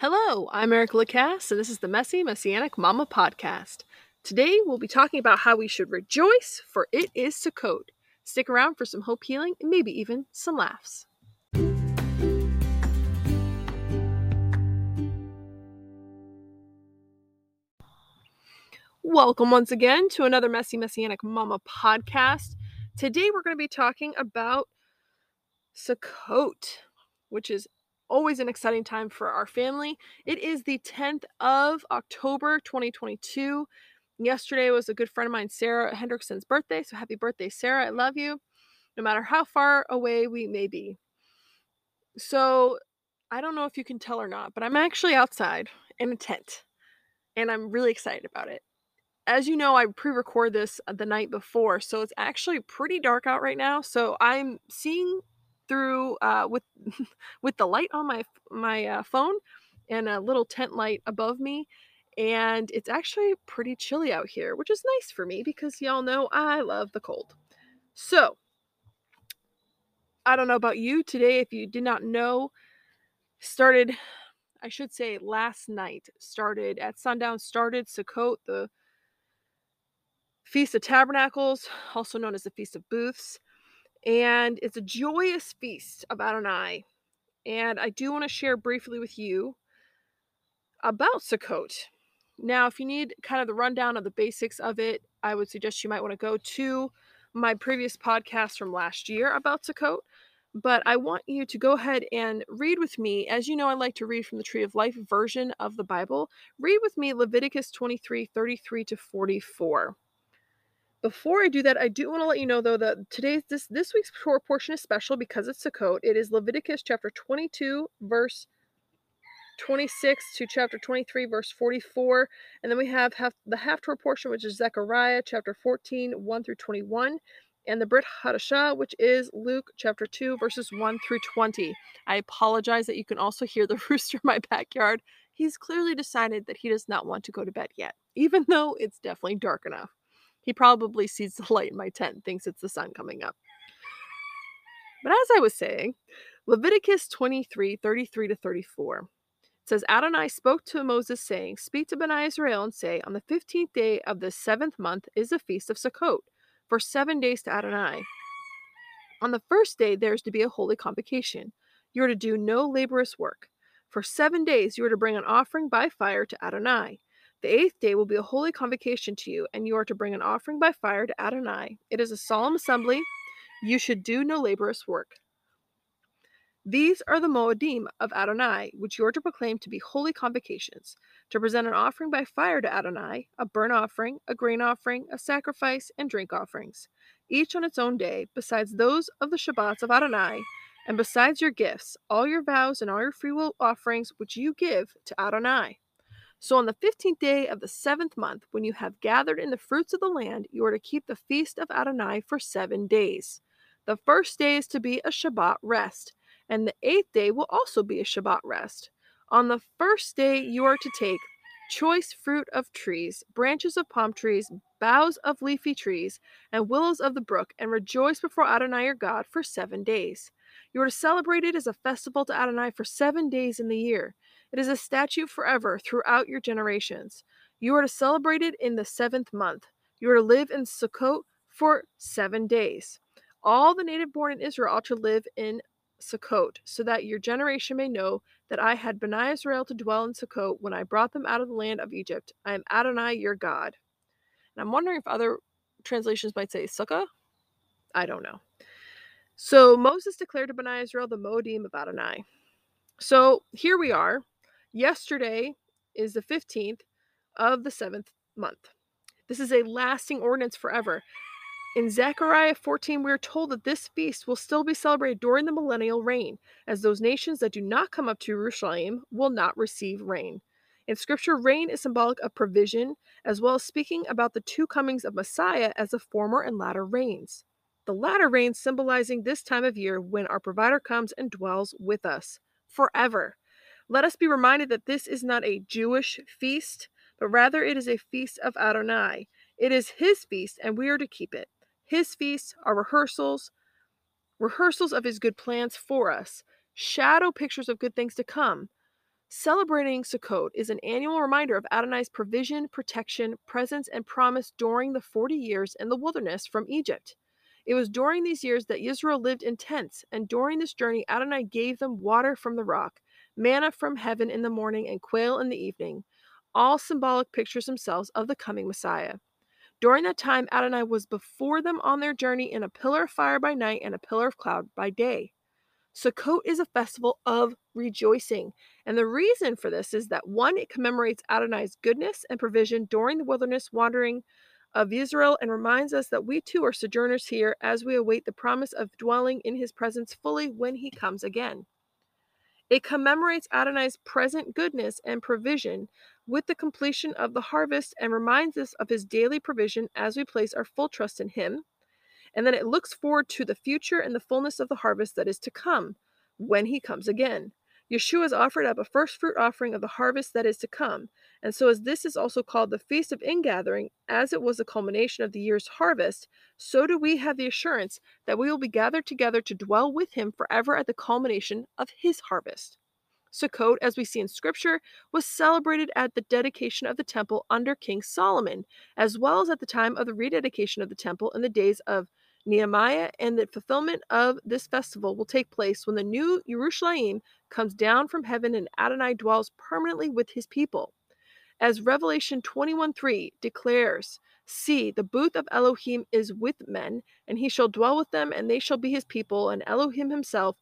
Hello, I'm Erica Lacasse, and this is the Messy Messianic Mama podcast. Today we'll be talking about how we should rejoice, for it is Sukkot. Stick around for some hope healing and maybe even some laughs. Welcome once again to another Messy Messianic Mama podcast. Today we're going to be talking about Sukkot, which is always an exciting time for our family. It is the 10th of October 2022. Yesterday was a good friend of mine, Sarah Hendrickson's birthday. So happy birthday, Sarah. I love you, no matter how far away we may be. So I don't know if you can tell or not, but I'm actually outside in a tent and I'm really excited about it. As you know, I pre record this the night before, so it's actually pretty dark out right now. So I'm seeing through uh, with with the light on my my uh, phone and a little tent light above me and it's actually pretty chilly out here which is nice for me because y'all know i love the cold. So i don't know about you today if you did not know started i should say last night started at sundown started sukkot the feast of tabernacles also known as the feast of booths and it's a joyous feast of Adonai. And I do want to share briefly with you about Sukkot. Now, if you need kind of the rundown of the basics of it, I would suggest you might want to go to my previous podcast from last year about Sukkot. But I want you to go ahead and read with me. As you know, I like to read from the Tree of Life version of the Bible. Read with me Leviticus 23 33 to 44. Before I do that, I do want to let you know though that today's this this week's Torah portion is special because it's Sukkot. It is Leviticus chapter 22 verse 26 to chapter 23 verse 44 and then we have half, the Haftorah portion which is Zechariah chapter 14 1 through 21 and the Brit Hadashah which is Luke chapter 2 verses 1 through 20. I apologize that you can also hear the rooster in my backyard. He's clearly decided that he does not want to go to bed yet even though it's definitely dark enough. He probably sees the light in my tent, thinks it's the sun coming up. But as I was saying, Leviticus 23 33 to 34 says, Adonai spoke to Moses, saying, Speak to Bani Israel and say, On the fifteenth day of the seventh month is the feast of Sukkot, for seven days to Adonai. On the first day there is to be a holy convocation. You are to do no laborious work. For seven days you are to bring an offering by fire to Adonai. The eighth day will be a holy convocation to you, and you are to bring an offering by fire to Adonai. It is a solemn assembly. You should do no laborious work. These are the Moedim of Adonai, which you are to proclaim to be holy convocations, to present an offering by fire to Adonai, a burnt offering, a grain offering, a sacrifice, and drink offerings, each on its own day, besides those of the Shabbats of Adonai, and besides your gifts, all your vows and all your freewill offerings which you give to Adonai. So on the fifteenth day of the seventh month, when you have gathered in the fruits of the land, you are to keep the feast of Adonai for seven days. The first day is to be a Shabbat rest, and the eighth day will also be a Shabbat rest. On the first day, you are to take choice fruit of trees, branches of palm trees, boughs of leafy trees, and willows of the brook, and rejoice before Adonai your God for seven days. You are to celebrate it as a festival to Adonai for seven days in the year. It is a statute forever throughout your generations. You are to celebrate it in the seventh month. You are to live in Sukkot for seven days. All the native born in Israel ought to live in Sukkot, so that your generation may know that I had Bani Israel to dwell in Sukkot when I brought them out of the land of Egypt. I am Adonai your God. And I'm wondering if other translations might say Sukkah. I don't know. So Moses declared to Bani Israel the Moedim of Adonai. So here we are. Yesterday is the 15th of the seventh month. This is a lasting ordinance forever. In Zechariah 14, we are told that this feast will still be celebrated during the millennial reign, as those nations that do not come up to Jerusalem will not receive rain. In Scripture, rain is symbolic of provision, as well as speaking about the two comings of Messiah as the former and latter rains. The latter rain symbolizing this time of year when our provider comes and dwells with us forever. Let us be reminded that this is not a Jewish feast, but rather it is a feast of Adonai. It is his feast, and we are to keep it. His feasts are rehearsals, rehearsals of his good plans for us, shadow pictures of good things to come. Celebrating Sukkot is an annual reminder of Adonai's provision, protection, presence, and promise during the 40 years in the wilderness from Egypt. It was during these years that Israel lived in tents, and during this journey, Adonai gave them water from the rock, manna from heaven in the morning, and quail in the evening, all symbolic pictures themselves of the coming Messiah. During that time, Adonai was before them on their journey in a pillar of fire by night and a pillar of cloud by day. Sukkot is a festival of rejoicing. And the reason for this is that one, it commemorates Adonai's goodness and provision during the wilderness wandering of Israel and reminds us that we too are sojourners here as we await the promise of dwelling in his presence fully when he comes again. It commemorates Adonai's present goodness and provision with the completion of the harvest and reminds us of his daily provision as we place our full trust in him. And then it looks forward to the future and the fullness of the harvest that is to come when he comes again. Yeshua has offered up a first fruit offering of the harvest that is to come. And so, as this is also called the Feast of Ingathering, as it was the culmination of the year's harvest, so do we have the assurance that we will be gathered together to dwell with him forever at the culmination of his harvest. Sukkot, as we see in scripture, was celebrated at the dedication of the temple under King Solomon, as well as at the time of the rededication of the temple in the days of Nehemiah, and the fulfillment of this festival will take place when the new Yerushalayim comes down from heaven and Adonai dwells permanently with his people. As Revelation 21:3 declares, See, the booth of Elohim is with men, and he shall dwell with them, and they shall be his people, and Elohim himself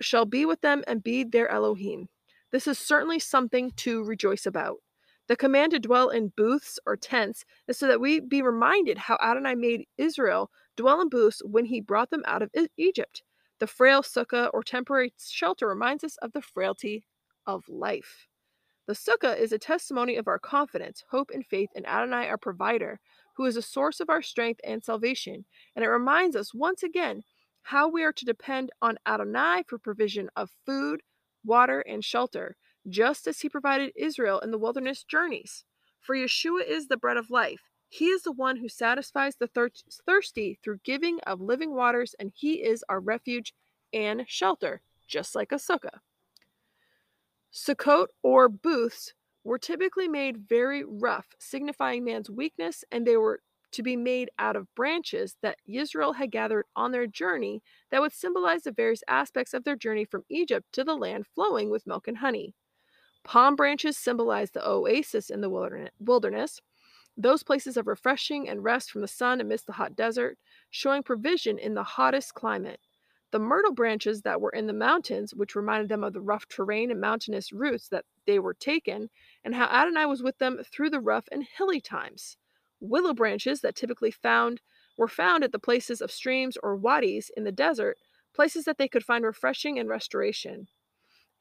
shall be with them and be their Elohim. This is certainly something to rejoice about. The command to dwell in booths or tents is so that we be reminded how Adonai made Israel dwell in booths when he brought them out of Egypt. The frail sukkah or temporary shelter reminds us of the frailty of life. The sukkah is a testimony of our confidence, hope, and faith in Adonai, our provider, who is a source of our strength and salvation. And it reminds us once again how we are to depend on Adonai for provision of food, water, and shelter, just as he provided Israel in the wilderness journeys. For Yeshua is the bread of life. He is the one who satisfies the thir- thirsty through giving of living waters, and he is our refuge and shelter, just like a sukkah. Sukkot or booths were typically made very rough, signifying man's weakness, and they were to be made out of branches that Israel had gathered on their journey that would symbolize the various aspects of their journey from Egypt to the land flowing with milk and honey. Palm branches symbolize the oasis in the wilderness, those places of refreshing and rest from the sun amidst the hot desert, showing provision in the hottest climate. The myrtle branches that were in the mountains, which reminded them of the rough terrain and mountainous routes that they were taken, and how Adonai was with them through the rough and hilly times willow branches that typically found were found at the places of streams or wadis in the desert, places that they could find refreshing and restoration.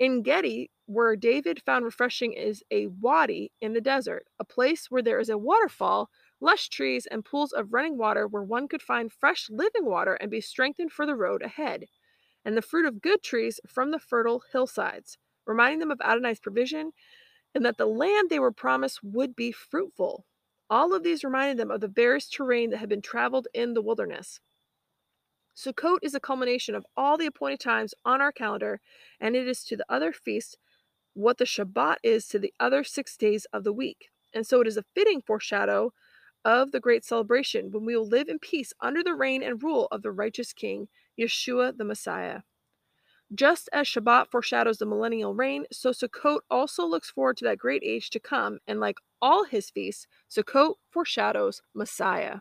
Ein Gedi, where David found refreshing is a wadi in the desert, a place where there is a waterfall, lush trees, and pools of running water where one could find fresh living water and be strengthened for the road ahead, and the fruit of good trees from the fertile hillsides, reminding them of Adonai's provision and that the land they were promised would be fruitful. All of these reminded them of the various terrain that had been traveled in the wilderness. Sukkot is a culmination of all the appointed times on our calendar, and it is to the other feasts what the Shabbat is to the other six days of the week. And so it is a fitting foreshadow of the great celebration when we will live in peace under the reign and rule of the righteous King, Yeshua the Messiah. Just as Shabbat foreshadows the millennial reign, so Sukkot also looks forward to that great age to come, and like all his feasts, Sukkot foreshadows Messiah.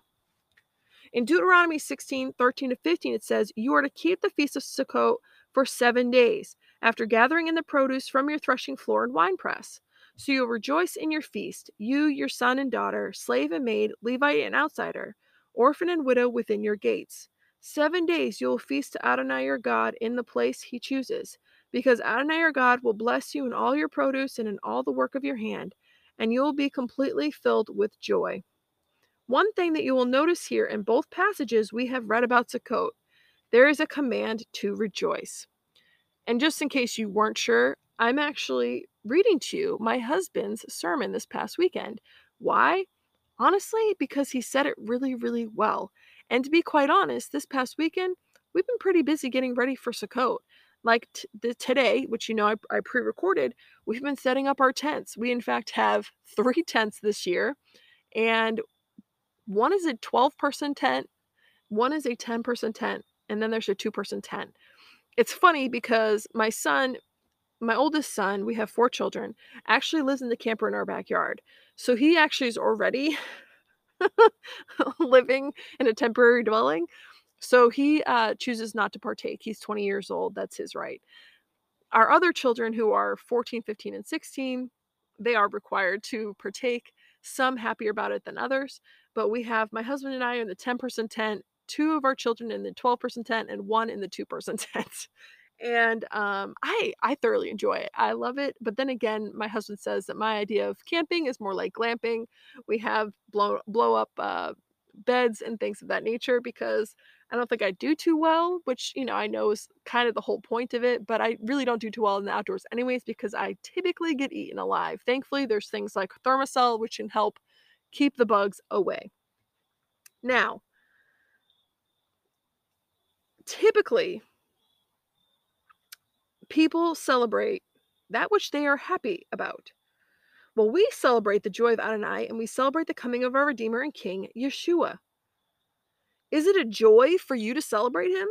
In Deuteronomy 16 13 to 15, it says, You are to keep the feast of Sukkot for seven days, after gathering in the produce from your threshing floor and winepress. So you'll rejoice in your feast, you, your son and daughter, slave and maid, Levite and outsider, orphan and widow within your gates. Seven days you will feast to Adonai your God in the place he chooses, because Adonai your God will bless you in all your produce and in all the work of your hand, and you will be completely filled with joy. One thing that you will notice here in both passages we have read about Sukkot, there is a command to rejoice. And just in case you weren't sure, I'm actually reading to you my husband's sermon this past weekend. Why? Honestly, because he said it really, really well. And to be quite honest, this past weekend, we've been pretty busy getting ready for Sukkot. like t- the, today, which you know I, I pre recorded, we've been setting up our tents. We, in fact, have three tents this year, and one is a 12 person tent, one is a 10 person tent, and then there's a two person tent. It's funny because my son, my oldest son, we have four children, actually lives in the camper in our backyard. So he actually is already living in a temporary dwelling. So he uh, chooses not to partake. He's 20 years old. That's his right. Our other children, who are 14, 15, and 16, they are required to partake. Some happier about it than others. But we have my husband and I in the 10 person tent, two of our children in the 12 person tent, and one in the two person tent and um, I I thoroughly enjoy it. I love it. But then again, my husband says that my idea of camping is more like glamping. We have blow blow up uh, beds and things of that nature because I don't think I do too well, which you know I know is kind of the whole point of it. But I really don't do too well in the outdoors, anyways, because I typically get eaten alive. Thankfully, there's things like Thermacell which can help keep the bugs away. Now, typically People celebrate that which they are happy about. Well, we celebrate the joy of Adonai and we celebrate the coming of our Redeemer and King, Yeshua. Is it a joy for you to celebrate him?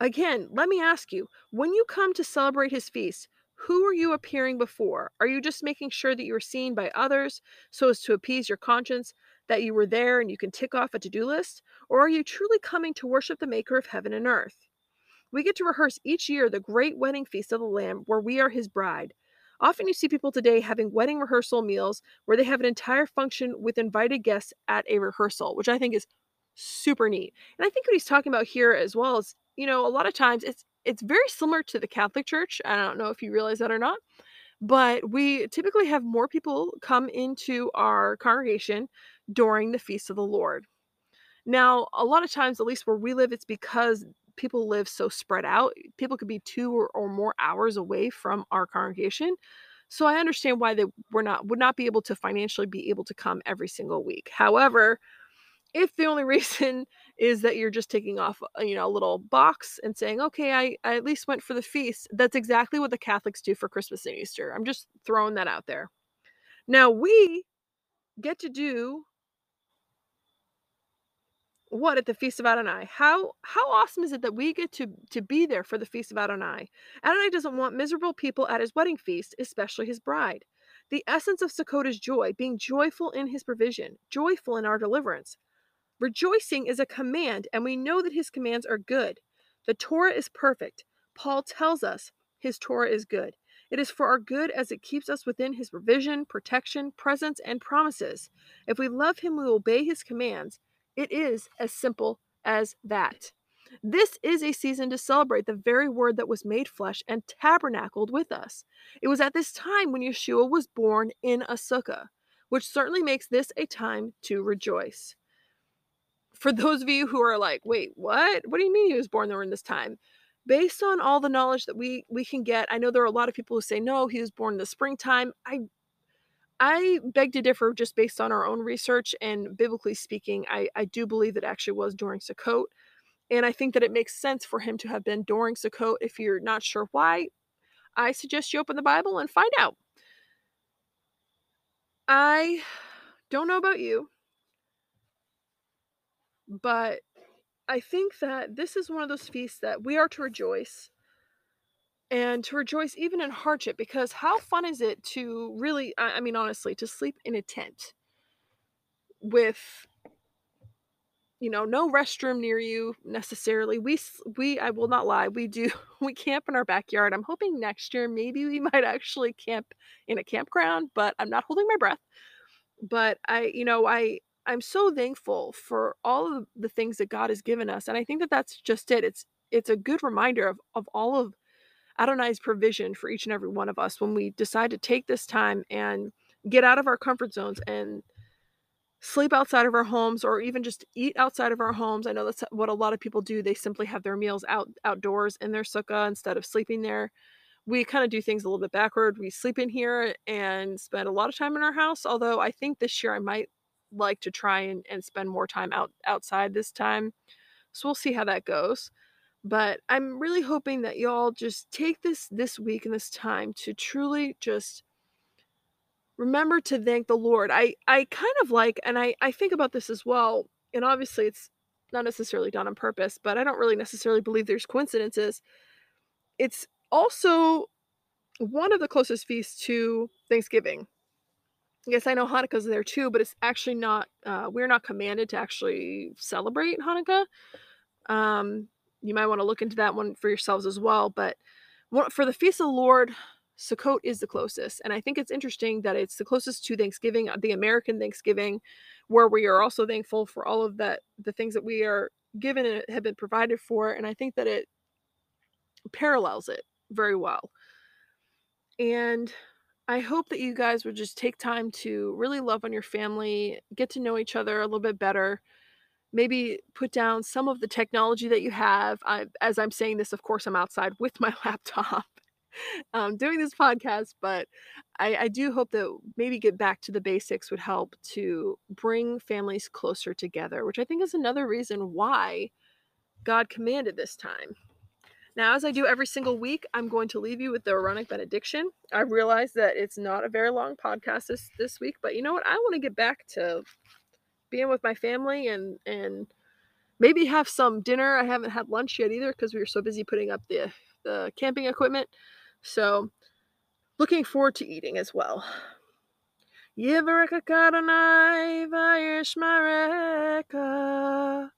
Again, let me ask you when you come to celebrate his feast, who are you appearing before? Are you just making sure that you are seen by others so as to appease your conscience that you were there and you can tick off a to do list? Or are you truly coming to worship the maker of heaven and earth? We get to rehearse each year the great wedding feast of the Lamb where we are his bride. Often you see people today having wedding rehearsal meals where they have an entire function with invited guests at a rehearsal, which I think is super neat. And I think what he's talking about here as well is, you know, a lot of times it's it's very similar to the Catholic Church. I don't know if you realize that or not, but we typically have more people come into our congregation during the feast of the Lord. Now, a lot of times, at least where we live, it's because people live so spread out. People could be two or, or more hours away from our congregation. So I understand why they were not would not be able to financially be able to come every single week. However, if the only reason is that you're just taking off uh, you know a little box and saying okay I, I at least went for the feast that's exactly what the catholics do for christmas and easter i'm just throwing that out there now we get to do what at the feast of Adonai? How how awesome is it that we get to to be there for the feast of Adonai? Adonai doesn't want miserable people at his wedding feast, especially his bride. The essence of Sukkot joy, being joyful in his provision, joyful in our deliverance. Rejoicing is a command, and we know that his commands are good. The Torah is perfect. Paul tells us his Torah is good. It is for our good as it keeps us within his provision, protection, presence, and promises. If we love him, we obey his commands it is as simple as that. This is a season to celebrate the very word that was made flesh and tabernacled with us. It was at this time when Yeshua was born in a sukkah, which certainly makes this a time to rejoice. For those of you who are like, wait, what? What do you mean he was born during this time? Based on all the knowledge that we we can get, I know there are a lot of people who say no, he was born in the springtime. I I beg to differ just based on our own research and biblically speaking, I, I do believe it actually was during Sukkot. And I think that it makes sense for him to have been during Sukkot. If you're not sure why, I suggest you open the Bible and find out. I don't know about you, but I think that this is one of those feasts that we are to rejoice and to rejoice even in hardship because how fun is it to really I, mean honestly to sleep in a tent with you know no restroom near you necessarily. We we i will not lie we do we camp in our backyard. I'm hoping next year maybe we might actually camp in a campground but i'm not holding my breath. But i you know i i'm so thankful for all of the things that god has given us and i think that that's just it it's it's a good reminder of of all of Adonai's provision for each and every one of us when we decide to take this time and get out of our comfort zones and sleep outside of our homes or even just eat outside of our homes. I know that's what a lot of people do. They simply have their meals out outdoors in their sukkah instead of sleeping there. We kind of do things a little bit backward. We sleep in here and spend a lot of time in our house. Although I think this year I might like to try and, and spend more time out outside this time. So we'll see how that goes. But I'm really hoping that y'all just take this this week and this time to truly just remember to thank the Lord. I I kind of like and I I think about this as well. And obviously it's not necessarily done on purpose, but I don't really necessarily believe there's coincidences. It's also one of the closest feasts to Thanksgiving. Yes, I know Hanukkah's there too, but it's actually not. Uh, we're not commanded to actually celebrate Hanukkah. Um, you might want to look into that one for yourselves as well. But for the feast of the Lord, Sukkot is the closest, and I think it's interesting that it's the closest to Thanksgiving, uh, the American Thanksgiving, where we are also thankful for all of that, the things that we are given and have been provided for, and I think that it parallels it very well. And I hope that you guys would just take time to really love on your family, get to know each other a little bit better. Maybe put down some of the technology that you have. I, as I'm saying this, of course, I'm outside with my laptop um, doing this podcast, but I, I do hope that maybe get back to the basics would help to bring families closer together, which I think is another reason why God commanded this time. Now, as I do every single week, I'm going to leave you with the Aaronic benediction. I realize that it's not a very long podcast this, this week, but you know what? I want to get back to being with my family and and maybe have some dinner. I haven't had lunch yet either because we were so busy putting up the the camping equipment. So, looking forward to eating as well. Yivareka Vayishmareka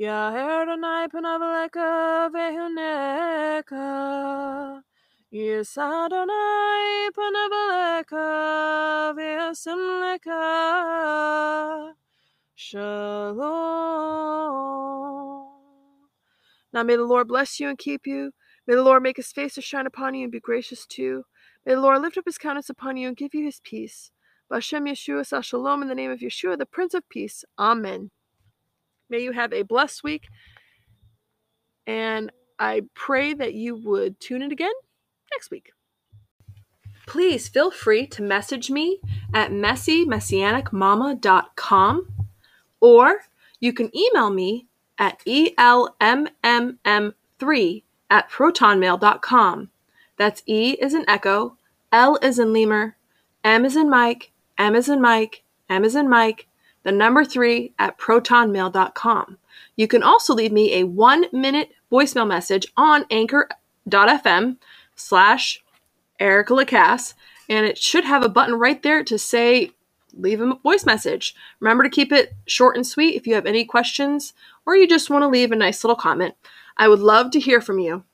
Yaharonai Panavaleka Vehuneka Yisadonai Panavaleka Vehasimleka Shalom. Now may the Lord bless you and keep you. May the Lord make his face to shine upon you and be gracious to you. May the Lord lift up his countenance upon you and give you his peace. Bashem Yeshua Shalom in the name of Yeshua, the Prince of Peace. Amen. May you have a blessed week. And I pray that you would tune in again next week. Please feel free to message me at messymessianicmama.com or you can email me at elmmm3 at protonmail.com. That's E is in Echo, L is in Lemur, M is in Mike, M is in Mike, M is in Mike, the number three at protonmail.com. You can also leave me a one minute voicemail message on anchor.fm slash Erica Lacasse, and it should have a button right there to say leave a voice message. Remember to keep it short and sweet if you have any questions or you just want to leave a nice little comment. I would love to hear from you.